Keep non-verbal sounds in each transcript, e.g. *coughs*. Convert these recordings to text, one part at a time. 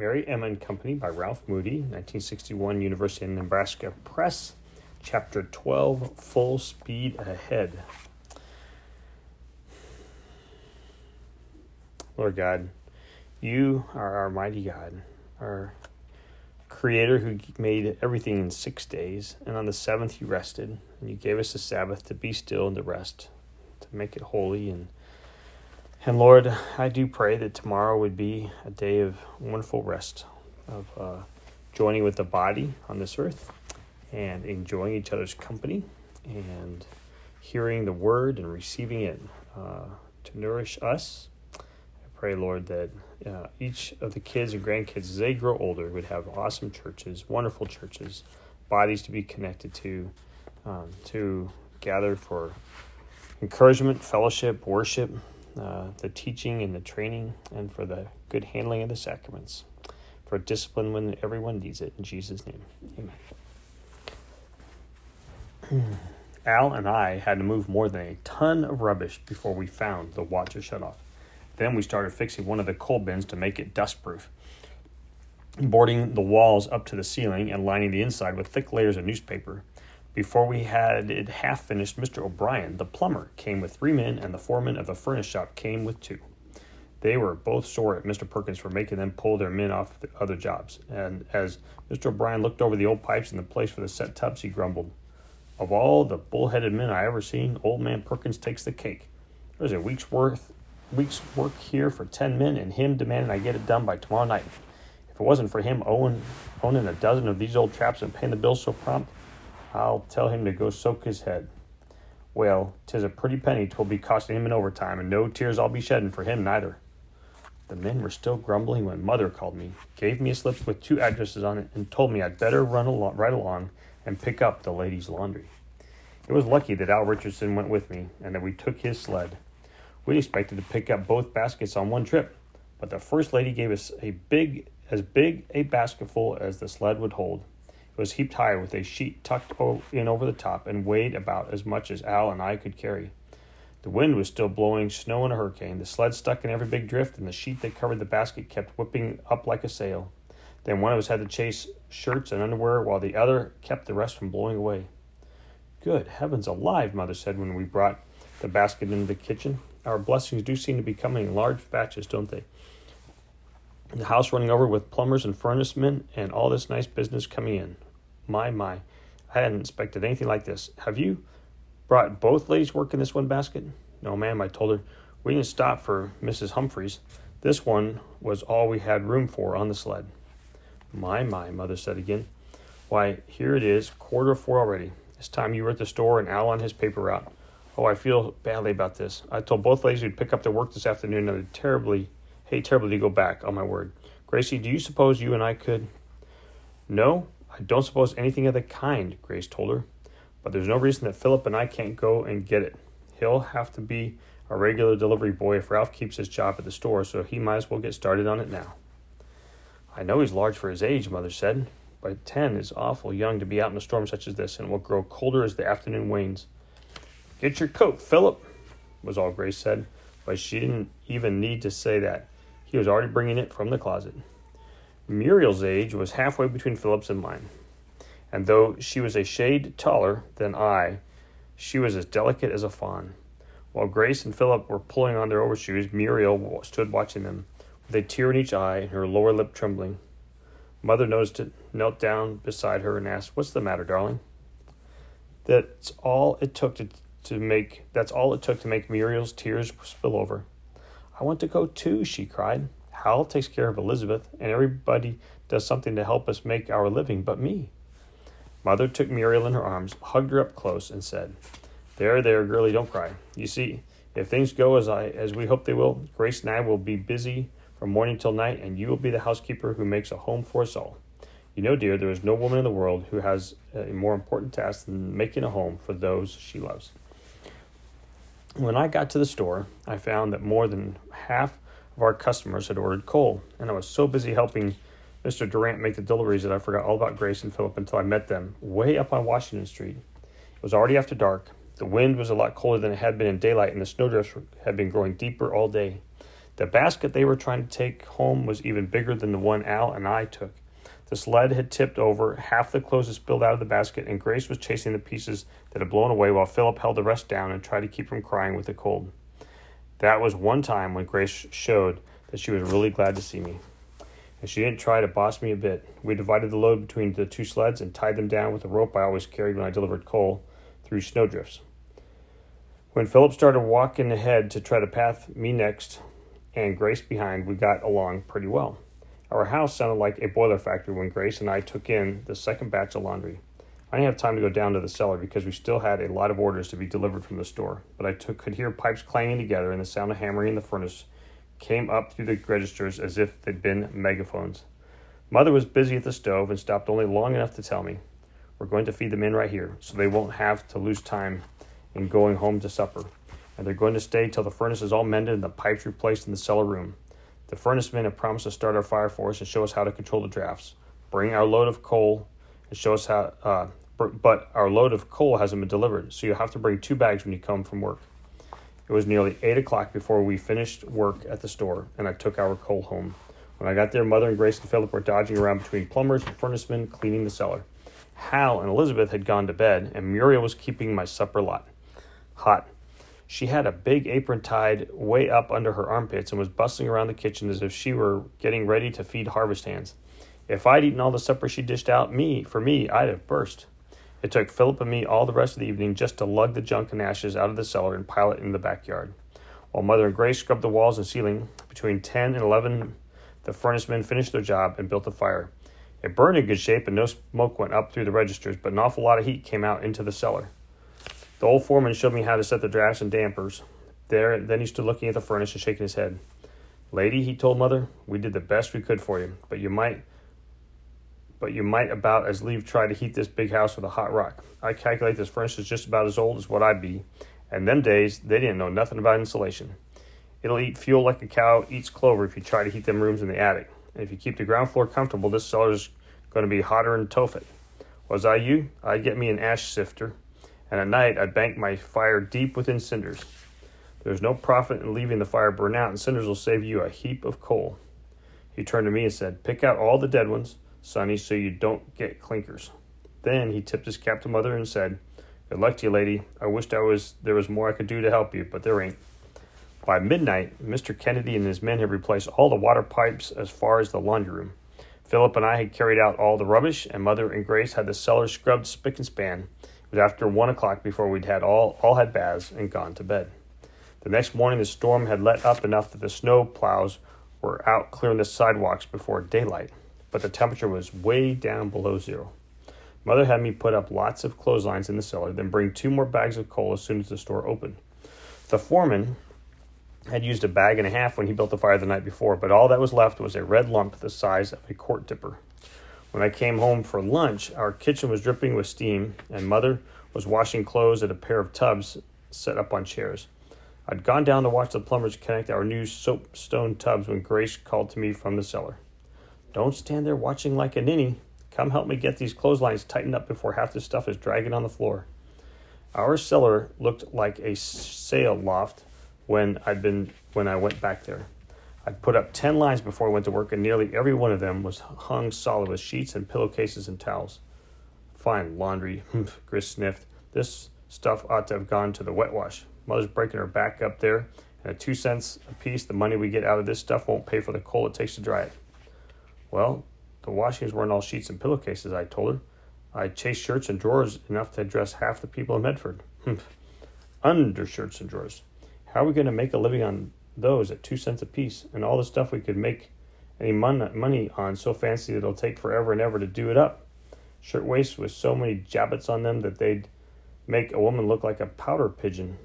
Mary Emma and Company by Ralph Moody, 1961 University of Nebraska Press, Chapter 12 Full Speed Ahead. Lord God, you are our mighty God, our creator who made everything in six days, and on the seventh you rested, and you gave us a Sabbath to be still and to rest, to make it holy and and Lord, I do pray that tomorrow would be a day of wonderful rest, of uh, joining with the body on this earth and enjoying each other's company and hearing the word and receiving it uh, to nourish us. I pray, Lord, that uh, each of the kids and grandkids, as they grow older, would have awesome churches, wonderful churches, bodies to be connected to, um, to gather for encouragement, fellowship, worship, uh, the teaching and the training, and for the good handling of the sacraments, for discipline when everyone needs it. In Jesus' name, amen. *clears throat* Al and I had to move more than a ton of rubbish before we found the watcher shut off. Then we started fixing one of the coal bins to make it dustproof, boarding the walls up to the ceiling and lining the inside with thick layers of newspaper. Before we had it half finished, Mr. O'Brien, the plumber, came with three men, and the foreman of the furnace shop came with two. They were both sore at Mr. Perkins for making them pull their men off the other jobs, and as Mr. O'Brien looked over the old pipes and the place for the set tubs, he grumbled, Of all the bull-headed men I ever seen, old man Perkins takes the cake. There's a week's worth week's work here for ten men, and him demanding I get it done by tomorrow night. If it wasn't for him owning, owning a dozen of these old traps and paying the bills so prompt, I'll tell him to go soak his head. Well, 'tis a pretty penny 'twill be costing him in overtime, and no tears I'll be shedding for him neither. The men were still grumbling when mother called me, gave me a slip with two addresses on it, and told me I'd better run along, right along and pick up the ladies' laundry. It was lucky that Al Richardson went with me, and that we took his sled. We expected to pick up both baskets on one trip, but the first lady gave us a big, as big a basketful as the sled would hold was heaped high with a sheet tucked in over the top and weighed about as much as Al and I could carry. The wind was still blowing snow in a hurricane. The sled stuck in every big drift, and the sheet that covered the basket kept whipping up like a sail. Then one of us had to chase shirts and underwear, while the other kept the rest from blowing away. Good heavens alive, Mother said when we brought the basket into the kitchen. Our blessings do seem to be coming in large batches, don't they? The house running over with plumbers and furnace men, and all this nice business coming in. My, my. I hadn't expected anything like this. Have you brought both ladies' work in this one basket? No, ma'am, I told her. We didn't stop for Mrs. Humphreys. This one was all we had room for on the sled. My, my, Mother said again. Why, here it is, quarter four already. It's time you were at the store and Al on his paper route. Oh, I feel badly about this. I told both ladies we'd pick up their work this afternoon and I'd terribly, hate terribly to go back, on my word. Gracie, do you suppose you and I could? No, I don't suppose anything of the kind, Grace told her. But there's no reason that Philip and I can't go and get it. He'll have to be a regular delivery boy if Ralph keeps his job at the store, so he might as well get started on it now. I know he's large for his age, Mother said, but ten is awful young to be out in a storm such as this, and will grow colder as the afternoon wanes. Get your coat, Philip, was all Grace said, but she didn't even need to say that. He was already bringing it from the closet. Muriel's age was halfway between Philip's and mine, and though she was a shade taller than I, she was as delicate as a fawn. While Grace and Philip were pulling on their overshoes, Muriel stood watching them, with a tear in each eye and her lower lip trembling. Mother noticed it, knelt down beside her, and asked, "What's the matter, darling?" That's all it took to, to make. That's all it took to make Muriel's tears spill over. I want to go too, she cried. Hal takes care of Elizabeth, and everybody does something to help us make our living but me. Mother took Muriel in her arms, hugged her up close, and said, There, there, girlie, don't cry. You see, if things go as I as we hope they will, Grace and I will be busy from morning till night, and you will be the housekeeper who makes a home for us all. You know, dear, there is no woman in the world who has a more important task than making a home for those she loves. When I got to the store, I found that more than half of our customers had ordered coal, and I was so busy helping Mr. Durant make the deliveries that I forgot all about Grace and Philip until I met them way up on Washington Street. It was already after dark. The wind was a lot colder than it had been in daylight, and the snowdrifts had been growing deeper all day. The basket they were trying to take home was even bigger than the one Al and I took. The sled had tipped over, half the clothes had spilled out of the basket, and Grace was chasing the pieces that had blown away while Philip held the rest down and tried to keep from crying with the cold. That was one time when Grace showed that she was really glad to see me. And she didn't try to boss me a bit. We divided the load between the two sleds and tied them down with the rope I always carried when I delivered coal through snowdrifts. When Philip started walking ahead to try to path me next and Grace behind, we got along pretty well. Our house sounded like a boiler factory when Grace and I took in the second batch of laundry. I didn't have time to go down to the cellar because we still had a lot of orders to be delivered from the store, but I took, could hear pipes clanging together and the sound of hammering in the furnace came up through the registers as if they'd been megaphones. Mother was busy at the stove and stopped only long enough to tell me, We're going to feed them in right here, so they won't have to lose time in going home to supper. And they're going to stay till the furnace is all mended and the pipes replaced in the cellar room. The furnace men have promised to start our fire for us and show us how to control the drafts. Bring our load of coal and show us how. Uh, but our load of coal hasn't been delivered, so you'll have to bring two bags when you come from work. It was nearly eight o'clock before we finished work at the store, and I took our coal home. When I got there, Mother and Grace and Philip were dodging around between plumbers and furnace men cleaning the cellar. Hal and Elizabeth had gone to bed, and Muriel was keeping my supper lot hot. She had a big apron tied way up under her armpits and was bustling around the kitchen as if she were getting ready to feed harvest hands. If I'd eaten all the supper she dished out me for me, I'd have burst. It took Philip and me all the rest of the evening just to lug the junk and ashes out of the cellar and pile it in the backyard. While Mother and Grace scrubbed the walls and ceiling, between 10 and 11, the furnace men finished their job and built a fire. It burned in good shape and no smoke went up through the registers, but an awful lot of heat came out into the cellar. The old foreman showed me how to set the drafts and dampers. There, then he stood looking at the furnace and shaking his head. Lady, he told mother, we did the best we could for you, but you might but you might about as leave try to heat this big house with a hot rock. I calculate this furnace is just about as old as what I'd be, and them days they didn't know nothing about insulation. It'll eat fuel like a cow eats clover if you try to heat them rooms in the attic. And if you keep the ground floor comfortable, this cellar's going to be hotter than Tophet. Was I you, I'd get me an ash sifter and at night I'd bank my fire deep within cinders. There's no profit in leaving the fire burn out, and cinders will save you a heap of coal. He turned to me and said, Pick out all the dead ones, Sonny, so you don't get clinkers. Then he tipped his cap to mother and said, Good luck to you, lady. I wished I was there was more I could do to help you, but there ain't. By midnight, Mr. Kennedy and his men had replaced all the water pipes as far as the laundry room. Philip and I had carried out all the rubbish, and Mother and Grace had the cellar scrubbed spick and span. It was after one o'clock before we'd had all, all had baths and gone to bed. The next morning, the storm had let up enough that the snow plows were out clearing the sidewalks before daylight, but the temperature was way down below zero. Mother had me put up lots of clotheslines in the cellar, then bring two more bags of coal as soon as the store opened. The foreman had used a bag and a half when he built the fire the night before, but all that was left was a red lump the size of a quart dipper. When I came home for lunch, our kitchen was dripping with steam, and Mother was washing clothes at a pair of tubs set up on chairs. I'd gone down to watch the plumbers connect our new soapstone tubs when Grace called to me from the cellar. Don't stand there watching like a ninny. Come help me get these clotheslines tightened up before half the stuff is dragging on the floor. Our cellar looked like a sail loft when I'd been when I went back there. I'd put up 10 lines before I went to work, and nearly every one of them was hung solid with sheets and pillowcases and towels. Fine laundry, *laughs* Chris sniffed. This stuff ought to have gone to the wet wash. Mother's breaking her back up there, and at two cents a piece, the money we get out of this stuff won't pay for the coal it takes to dry it. Well, the washings weren't all sheets and pillowcases, I told her. I chased shirts and drawers enough to dress half the people in Medford. Undershirts and drawers. How are we going to make a living on those at two cents apiece? and all the stuff we could make any mon- money on so fancy that it'll take forever and ever to do it up. Shirt waists with so many jabots on them that they'd make a woman look like a pouter pigeon.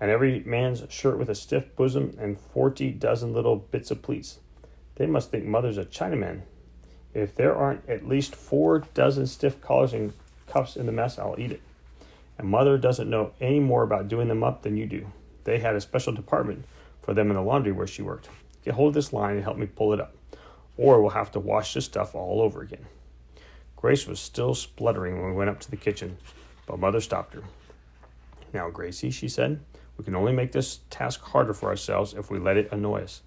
And every man's shirt with a stiff bosom and forty dozen little bits of pleats. They must think mother's a Chinaman. If there aren't at least four dozen stiff collars and cuffs in the mess, I'll eat it. And mother doesn't know any more about doing them up than you do. They had a special department for them in the laundry where she worked. Get hold of this line and help me pull it up, or we'll have to wash this stuff all over again. Grace was still spluttering when we went up to the kitchen, but Mother stopped her. Now, Gracie, she said, We can only make this task harder for ourselves if we let it annoy us.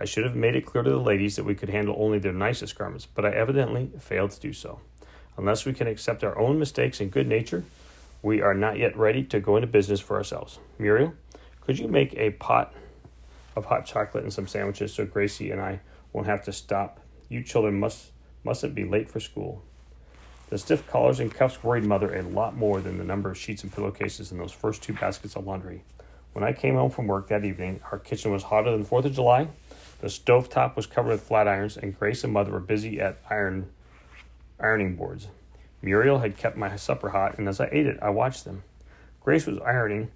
I should have made it clear to the ladies that we could handle only their nicest garments, but I evidently failed to do so. Unless we can accept our own mistakes in good nature, we are not yet ready to go into business for ourselves. Muriel, could you make a pot of hot chocolate and some sandwiches so Gracie and I won't have to stop? You children must mustn't be late for school. The stiff collars and cuffs worried Mother a lot more than the number of sheets and pillowcases in those first two baskets of laundry. When I came home from work that evening, our kitchen was hotter than Fourth of July. The stove top was covered with flat irons, and Grace and Mother were busy at iron ironing boards. Muriel had kept my supper hot, and as I ate it, I watched them. Grace was ironing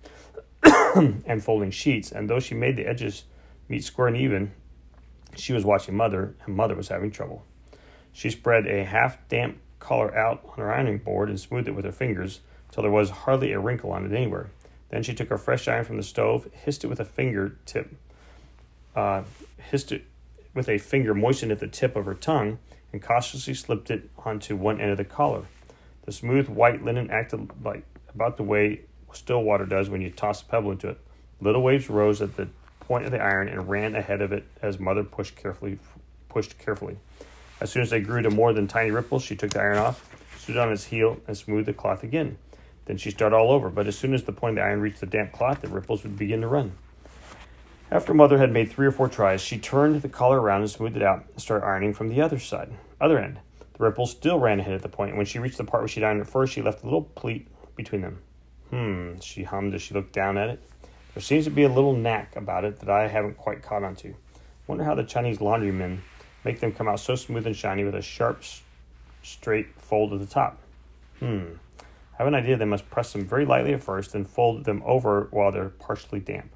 *coughs* and folding sheets, and though she made the edges meet square and even, she was watching Mother, and Mother was having trouble. She spread a half damp collar out on her ironing board and smoothed it with her fingers till there was hardly a wrinkle on it anywhere. Then she took a fresh iron from the stove, hissed it with a finger tip, uh, it with a finger moistened at the tip of her tongue, and cautiously slipped it onto one end of the collar. The smooth white linen acted like about the way still water does when you toss a pebble into it. Little waves rose at the point of the iron and ran ahead of it as mother pushed carefully pushed carefully. As soon as they grew to more than tiny ripples, she took the iron off, stood on its heel, and smoothed the cloth again. Then she started all over, but as soon as the point of the iron reached the damp cloth, the ripples would begin to run. After Mother had made three or four tries, she turned the collar around and smoothed it out and started ironing from the other side, other end. The ripples still ran ahead at the point, and when she reached the part where she'd ironed it first, she left a little pleat between them. Hmm, she hummed as she looked down at it. There seems to be a little knack about it that I haven't quite caught on to. Wonder how the Chinese laundrymen make them come out so smooth and shiny with a sharp, straight fold at the top. Hmm. I have an idea they must press them very lightly at first and fold them over while they're partially damp.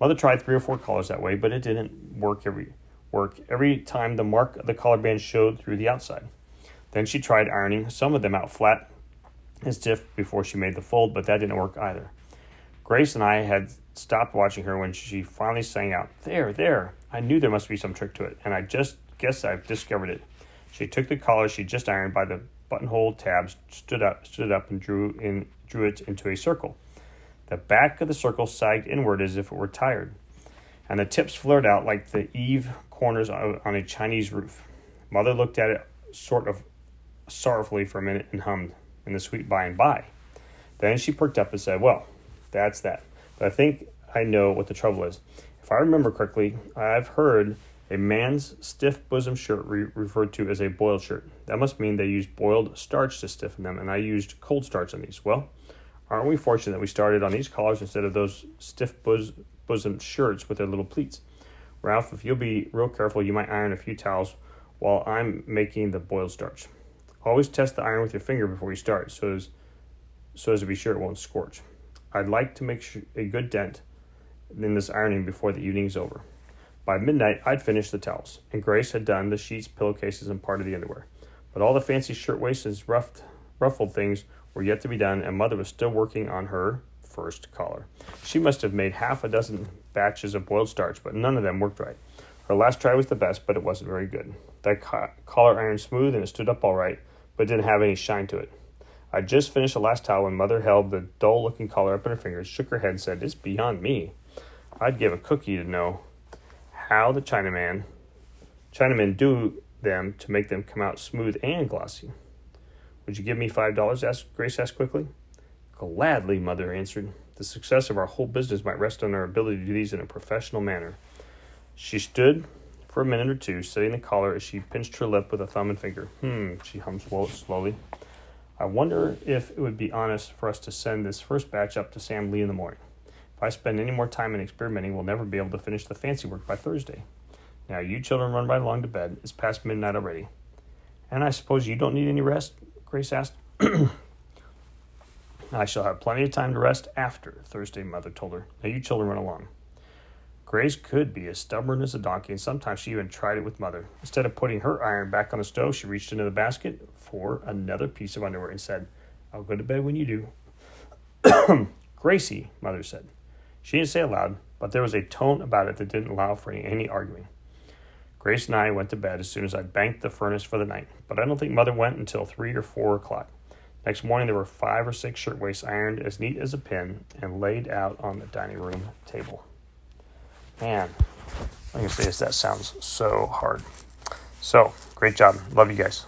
Mother tried three or four collars that way, but it didn't work every work every time the mark of the collar band showed through the outside. Then she tried ironing some of them out flat and stiff before she made the fold, but that didn't work either. Grace and I had stopped watching her when she finally sang out, There, there! I knew there must be some trick to it, and I just guess I've discovered it. She took the collar she just ironed by the buttonhole tabs, stood up, stood up, and drew in drew it into a circle. The back of the circle sagged inward as if it were tired, and the tips flared out like the eave corners on a Chinese roof. Mother looked at it sort of sorrowfully for a minute and hummed in the sweet by and by. Then she perked up and said, Well, that's that. But I think I know what the trouble is. If I remember correctly, I've heard a man's stiff bosom shirt re- referred to as a boiled shirt. That must mean they used boiled starch to stiffen them, and I used cold starch on these. Well, aren't we fortunate that we started on these collars instead of those stiff bos- bosom shirts with their little pleats? Ralph, if you'll be real careful, you might iron a few towels while I'm making the boiled starch. Always test the iron with your finger before you start, so as so as to be sure it won't scorch. I'd like to make a good dent in this ironing before the evening is over. By midnight, I'd finished the towels, and Grace had done the sheets, pillowcases, and part of the underwear. But all the fancy shirtwaists and roughed, ruffled things were yet to be done, and Mother was still working on her first collar. She must have made half a dozen batches of boiled starch, but none of them worked right. Her last try was the best, but it wasn't very good. That collar ironed smooth and it stood up all right, but didn't have any shine to it. I just finished the last towel when Mother held the dull looking collar up in her fingers, shook her head, and said, It's beyond me. I'd give a cookie to know how the Chinaman Chinamen do them to make them come out smooth and glossy. Would you give me five dollars? Grace asked quickly. Gladly, mother answered. The success of our whole business might rest on our ability to do these in a professional manner. She stood for a minute or two, setting the collar as she pinched her lip with a thumb and finger. Hmm, she hummed slowly. I wonder if it would be honest for us to send this first batch up to Sam Lee in the morning. If I spend any more time in experimenting, we'll never be able to finish the fancy work by Thursday. Now, you children run right along to bed. It's past midnight already. And I suppose you don't need any rest? Grace asked. *clears throat* I shall have plenty of time to rest after Thursday, Mother told her. Now, you children run along. Grace could be as stubborn as a donkey, and sometimes she even tried it with Mother. Instead of putting her iron back on the stove, she reached into the basket for another piece of underwear and said, I'll go to bed when you do. *clears throat* Gracie, Mother said. She didn't say it loud, but there was a tone about it that didn't allow for any, any arguing. Grace and I went to bed as soon as I banked the furnace for the night, but I don't think Mother went until three or four o'clock. Next morning, there were five or six shirtwaists ironed as neat as a pin and laid out on the dining room table. Man, going to say this, that sounds so hard. So, great job. Love you guys.